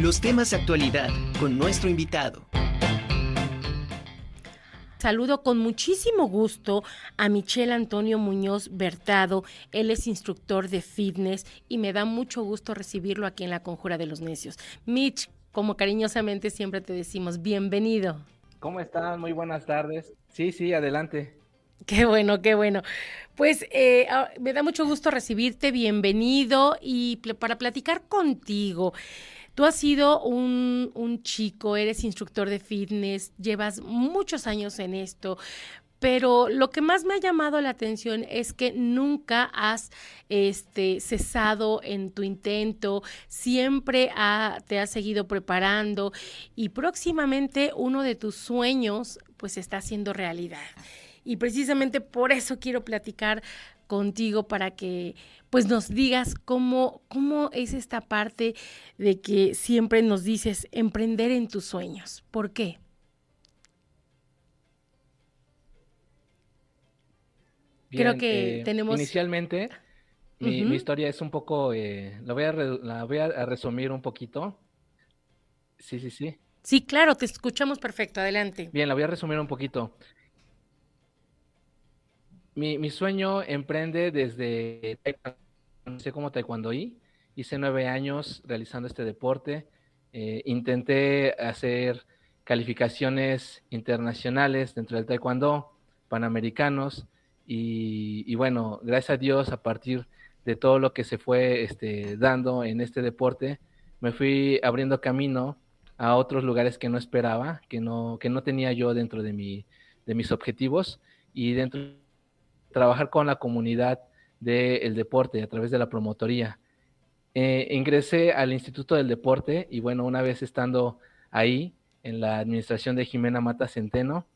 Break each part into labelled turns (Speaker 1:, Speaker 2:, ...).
Speaker 1: Los temas de actualidad con nuestro invitado.
Speaker 2: Saludo con muchísimo gusto a Michelle Antonio Muñoz Bertado. Él es instructor de fitness y me da mucho gusto recibirlo aquí en la Conjura de los Necios. Mitch, como cariñosamente siempre te decimos, bienvenido.
Speaker 3: ¿Cómo están? Muy buenas tardes. Sí, sí, adelante.
Speaker 2: Qué bueno, qué bueno. Pues eh, me da mucho gusto recibirte, bienvenido y para platicar contigo. Tú has sido un, un chico, eres instructor de fitness, llevas muchos años en esto, pero lo que más me ha llamado la atención es que nunca has este, cesado en tu intento, siempre te has seguido preparando y próximamente uno de tus sueños pues está haciendo realidad. Y precisamente por eso quiero platicar contigo para que pues nos digas cómo, cómo es esta parte de que siempre nos dices emprender en tus sueños. ¿Por qué?
Speaker 3: Creo que eh, tenemos... Inicialmente, mi, historia es un poco, eh, la voy, a, la voy a resumir un poquito. Sí, sí, sí.
Speaker 2: Sí, claro, te escuchamos perfecto, adelante.
Speaker 3: Bien, la voy a resumir un poquito mi, sueño emprende desde, no sé cómo taekwondoí, hice nueve años realizando este deporte, eh, intenté hacer calificaciones internacionales dentro del taekwondo, panamericanos, y, bueno, gracias a Dios, a partir de todo lo que se fue este, dando en este deporte, me fui abriendo camino a otros lugares que no esperaba, que no, que no tenía yo dentro de, mi, de mis objetivos, y dentro trabajar con la comunidad del deporte a través de la promotoría. Eh, ingresé al Instituto del Deporte y bueno, una vez estando ahí en la administración de Jimena Mata Centeno,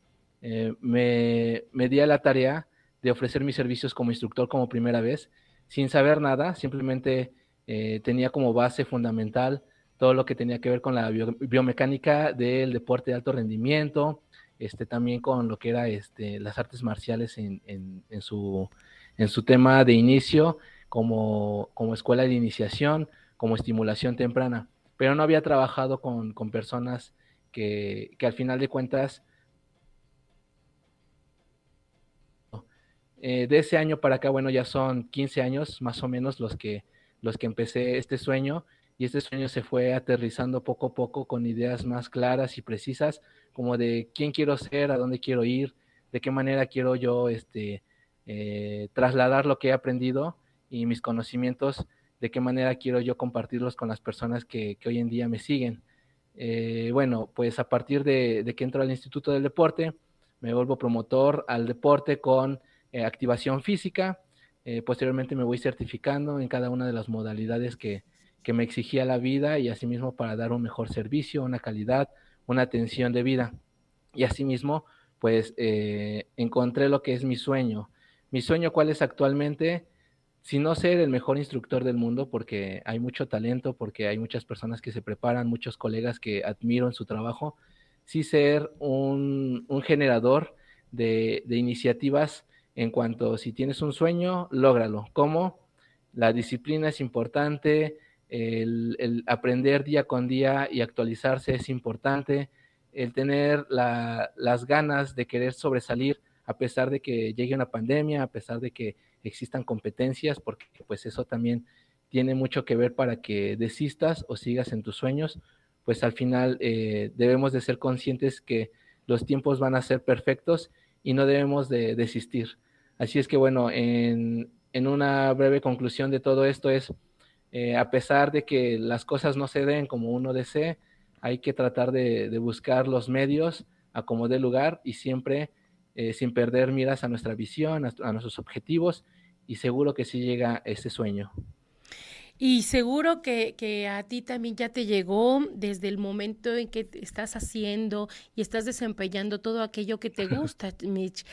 Speaker 3: eh, me, me di a la tarea de ofrecer mis servicios como instructor como primera vez, sin saber nada, simplemente eh, tenía como base fundamental todo lo que tenía que ver con la biomecánica del deporte de alto rendimiento, este, también con lo que era este, las artes marciales en, su, tema de inicio, como, como escuela de iniciación, como estimulación temprana, pero no había trabajado con, personas que, al final de cuentas eh, de ese año para acá, bueno, ya son 15 años más o menos los que, los que empecé este sueño y este sueño se fue aterrizando poco a poco con ideas más claras y precisas, como de quién quiero ser, a dónde quiero ir, de qué manera quiero yo este, eh, trasladar lo que he aprendido y mis conocimientos, de qué manera quiero yo compartirlos con las personas que, hoy en día me siguen. Eh, bueno, pues a partir de, que entro al Instituto del Deporte, me vuelvo promotor al deporte con eh, activación física. posteriormente me voy certificando en cada una de las modalidades que, que me exigía la vida y asimismo para dar un mejor servicio, una calidad, una atención de vida. Y asimismo, pues eh, encontré lo que es mi sueño. Mi sueño, ¿cuál es actualmente? Si no ser el mejor instructor del mundo, porque hay mucho talento, porque hay muchas personas que se preparan, muchos colegas que admiro en su trabajo, sí ser un, generador de, iniciativas en cuanto si tienes un sueño, lógralo. ¿Cómo? La disciplina es importante, el, aprender día con día y actualizarse es importante, el tener las ganas de querer sobresalir a pesar de que llegue una pandemia, a pesar de que existan competencias, porque pues eso también tiene mucho que ver para que desistas o sigas en tus sueños, pues al final eh, debemos de ser conscientes que los tiempos van a ser perfectos y no debemos de desistir. Así es que bueno, en, en una breve conclusión de todo esto es, eh, a pesar de que las cosas no se den como uno desee, hay que tratar de, buscar los medios a como dé lugar y siempre eh, sin perder miras a nuestra visión, a, nuestros objetivos y seguro que sí llega ese sueño.
Speaker 2: Y seguro que, que, a ti también ya te llegó desde el momento en que estás haciendo y estás desempeñando todo aquello que te gusta, Mitch.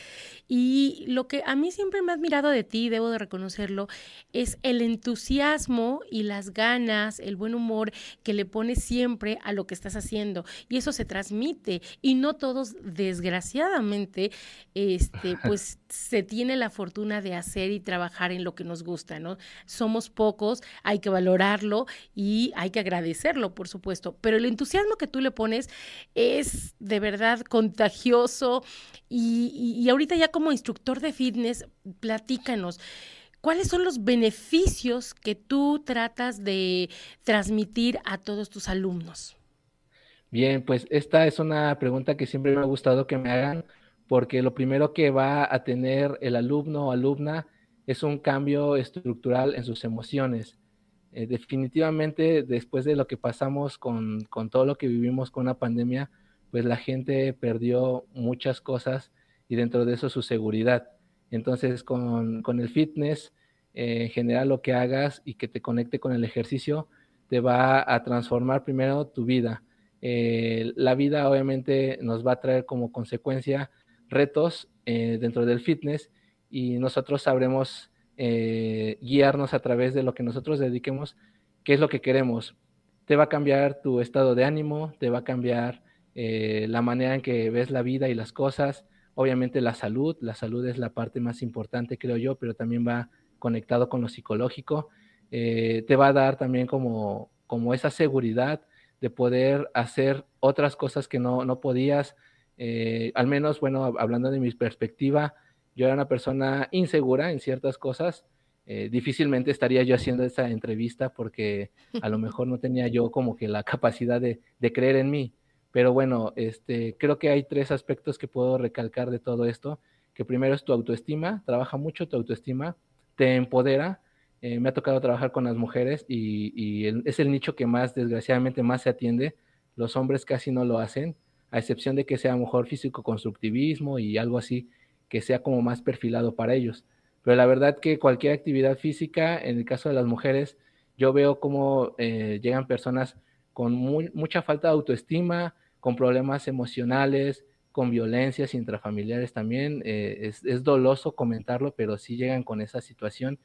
Speaker 2: Y lo que a mí siempre me ha admirado de ti, debo de reconocerlo, es el entusiasmo y las ganas, el buen humor que le pones siempre a lo que estás haciendo. Y eso se transmite. Y no todos, desgraciadamente, este, pues se tiene la fortuna de hacer y trabajar en lo que nos gusta, ¿no? Somos pocos, hay que valorarlo y hay que agradecerlo, por supuesto, pero el entusiasmo que tú le pones es de verdad contagioso y, ahorita ya como instructor de fitness, platícanos. ¿Cuáles son los beneficios que tú tratas de transmitir a todos tus alumnos?
Speaker 3: Bien, pues esta es una pregunta que siempre me ha gustado que me hagan, porque lo primero que va a tener el alumno o alumna es un cambio estructural en sus emociones. Eh, definitivamente, después de lo que pasamos con, con todo lo que vivimos con la pandemia, pues la gente perdió muchas cosas y dentro de eso su seguridad. Entonces, con, con el fitness, eh, en general lo que hagas y que te conecte con el ejercicio, te va a transformar primero tu vida. Eh, la vida obviamente nos va a traer como consecuencia retos eh, dentro del fitness y nosotros sabremos guiarnos a través de lo que nosotros dediquemos, qué es lo que queremos. Te va a cambiar tu estado de ánimo, te va a cambiar la manera en que ves la vida y las cosas, Obviamente la salud, la salud es la parte más importante, creo yo, pero también va conectado con lo psicológico. Eh, te va a dar también como, como esa seguridad de poder hacer otras cosas que no, no podías. Eh, al menos, bueno, hablando de mi perspectiva, yo era una persona insegura en ciertas cosas. Eh, difícilmente estaría yo haciendo esta entrevista porque a lo mejor no tenía yo como que la capacidad de, creer en mí. Pero bueno, este, creo que hay tres aspectos que puedo recalcar de todo esto, que primero es tu autoestima, trabaja mucho tu autoestima, te empodera. Eh, me ha tocado trabajar con las mujeres y, es el nicho que más, desgraciadamente, más se atiende. Los hombres casi no lo hacen, a excepción de que sea mejor físico-constructivismo y algo así, que sea como más perfilado para ellos. Pero la verdad que cualquier actividad física, en el caso de las mujeres, yo veo cómo eh, llegan personas con mucha falta de autoestima, con problemas emocionales, con violencias intrafamiliares también. Eh, es, doloso comentarlo, pero sí llegan con esa situación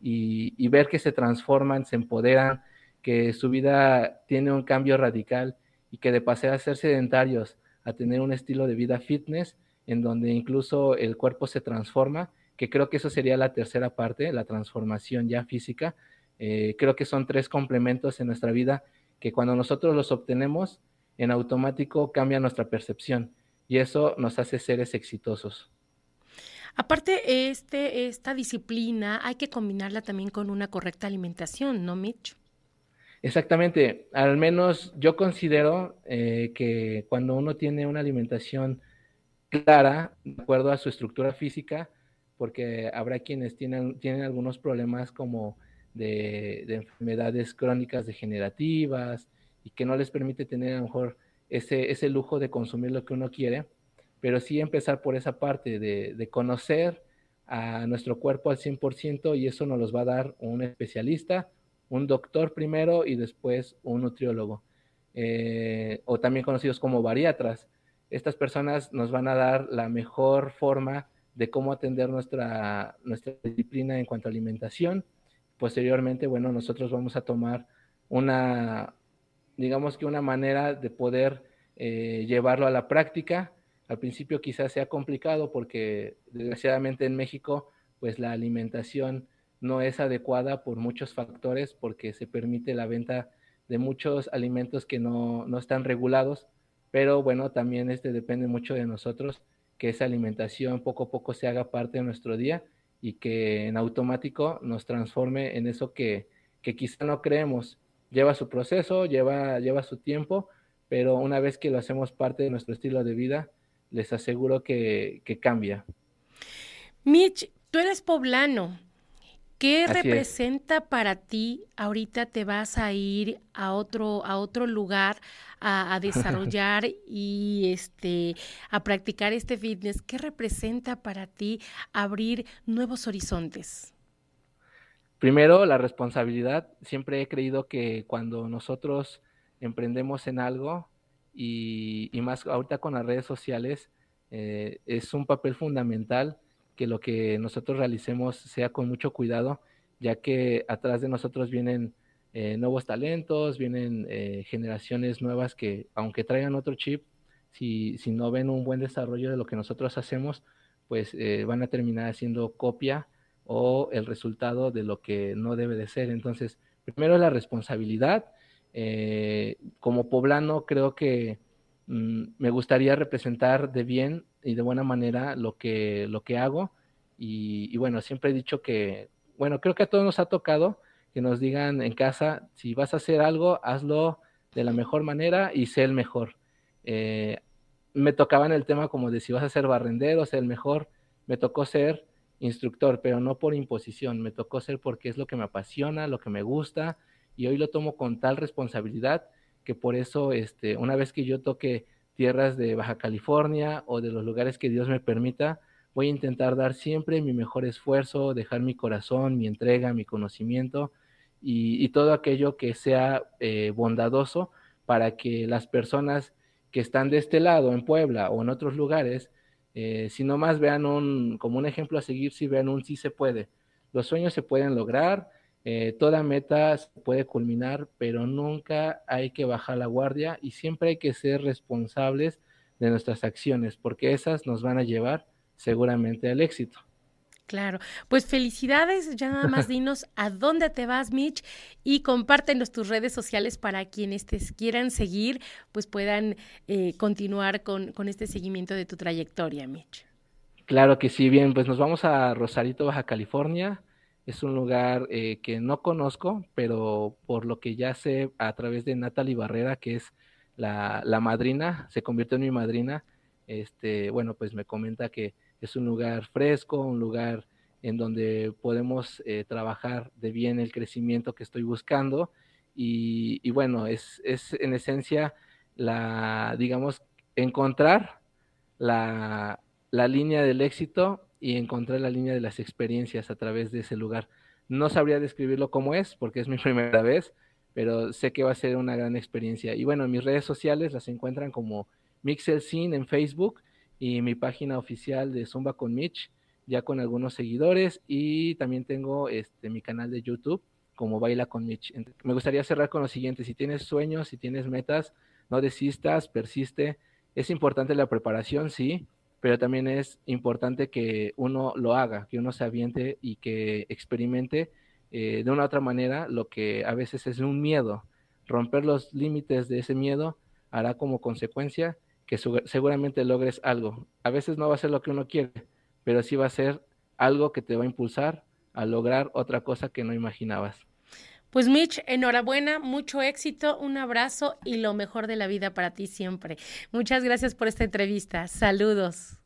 Speaker 3: y, ver que se transforman, se empoderan, que su vida tiene un cambio radical y que de pasar a ser sedentarios a tener un estilo de vida fitness, en donde incluso el cuerpo se transforma, que creo que eso sería la tercera parte, la transformación ya física. Eh, creo que son tres complementos en nuestra vida que cuando nosotros los obtenemos, en automático cambia nuestra percepción y eso nos hace seres exitosos.
Speaker 2: Aparte, este, esta disciplina hay que combinarla también con una correcta alimentación, ¿no, Mitch?
Speaker 3: Exactamente. Al menos yo considero eh, que cuando uno tiene una alimentación clara, de acuerdo a su estructura física, porque habrá quienes tienen, tienen algunos problemas como de, de enfermedades crónicas degenerativas, y que no les permite tener a lo mejor ese, ese lujo de consumir lo que uno quiere, pero sí empezar por esa parte de, de conocer a nuestro cuerpo al 100% y eso nos los va a dar un especialista, un doctor primero y después un nutriólogo, eh, o también conocidos como bariatras. Estas personas nos van a dar la mejor forma de cómo atender nuestra, nuestra disciplina en cuanto a alimentación. Posteriormente, bueno, nosotros vamos a tomar una, digamos que una manera de poder eh, llevarlo a la práctica. Al principio quizás sea complicado porque desgraciadamente en México pues la alimentación no es adecuada por muchos factores porque se permite la venta de muchos alimentos que no, no están regulados, pero bueno, también este depende mucho de nosotros que esa alimentación poco a poco se haga parte de nuestro día y que en automático nos transforme en eso que, que quizá no creemos lleva su proceso, lleva, lleva su tiempo, pero una vez que lo hacemos parte de nuestro estilo de vida, les aseguro que, cambia.
Speaker 2: Mitch, tú eres poblano. ¿Qué representa para ti? Ahorita te vas a ir a otro, a otro lugar a, a desarrollar y este a practicar este fitness. ¿Qué representa para ti abrir nuevos horizontes?
Speaker 3: Primero, la responsabilidad. Siempre he creído que cuando nosotros emprendemos en algo y, más ahorita con las redes sociales, eh, es un papel fundamental que lo que nosotros realicemos sea con mucho cuidado, ya que atrás de nosotros vienen eh, nuevos talentos, vienen eh, generaciones nuevas que aunque traigan otro chip, si, si no ven un buen desarrollo de lo que nosotros hacemos, pues eh, van a terminar siendo copia o el resultado de lo que no debe de ser. Entonces, primero la responsabilidad. Eh, como poblano creo que mm, me gustaría representar de bien y de buena manera lo que, lo que hago. Y, bueno, siempre he dicho que, bueno, creo que a todos nos ha tocado que nos digan en casa, si vas a hacer algo, hazlo de la mejor manera y sé el mejor. Eh, me tocaba en el tema como de si vas a ser barrendero, ser el mejor. Me tocó ser instructor, pero no por imposición, me tocó ser porque es lo que me apasiona, lo que me gusta, y hoy lo tomo con tal responsabilidad que por eso, este, una vez que yo toque tierras de Baja California o de los lugares que Dios me permita, voy a intentar dar siempre mi mejor esfuerzo, dejar mi corazón, mi entrega, mi conocimiento y, todo aquello que sea eh, bondadoso para que las personas que están de este lado, en Puebla o en otros lugares, eh, si más vean un, como un ejemplo a seguir, si vean un sí se puede. Los sueños se pueden lograr, eh, toda meta se puede culminar, pero nunca hay que bajar la guardia y siempre hay que ser responsables de nuestras acciones, porque esas nos van a llevar seguramente al éxito.
Speaker 2: Claro, pues felicidades, ya nada más dinos a dónde te vas, Mitch, y compártenos tus redes sociales para quienes te quieran seguir, pues puedan eh, continuar con, con este seguimiento de tu trayectoria, Mitch.
Speaker 3: Claro que sí, bien, pues nos vamos a Rosarito, Baja California. Es un lugar eh, que no conozco, pero por lo que ya sé a través de Natalie Barrera, que es la, la madrina, se convirtió en mi madrina, este, bueno, pues me comenta que es un lugar fresco, un lugar en donde podemos eh, trabajar de bien el crecimiento que estoy buscando. Y, bueno, es, es, en esencia la, digamos, encontrar la, la línea del éxito y encontrar la línea de las experiencias a través de ese lugar. No sabría describirlo como es, porque es mi primera vez, pero sé que va a ser una gran experiencia. Y bueno, mis redes sociales las encuentran como Mixel Scene en Facebook y mi página oficial de Zumba con Mitch, ya con algunos seguidores y también tengo este mi canal de YouTube como Baila con Mitch. Me gustaría cerrar con lo siguiente, si tienes sueños, si tienes metas, no desistas, persiste. Es importante la preparación, sí, pero también es importante que uno lo haga, que uno se aviente y que experimente eh, de una otra manera lo que a veces es un miedo. Romper los límites de ese miedo hará como consecuencia que seguramente logres algo. A veces no va a ser lo que uno quiere, pero sí va a ser algo que te va a impulsar a lograr otra cosa que no imaginabas.
Speaker 2: Pues Mitch, enhorabuena, mucho éxito, un abrazo y lo mejor de la vida para ti siempre. Muchas gracias por esta entrevista. Saludos.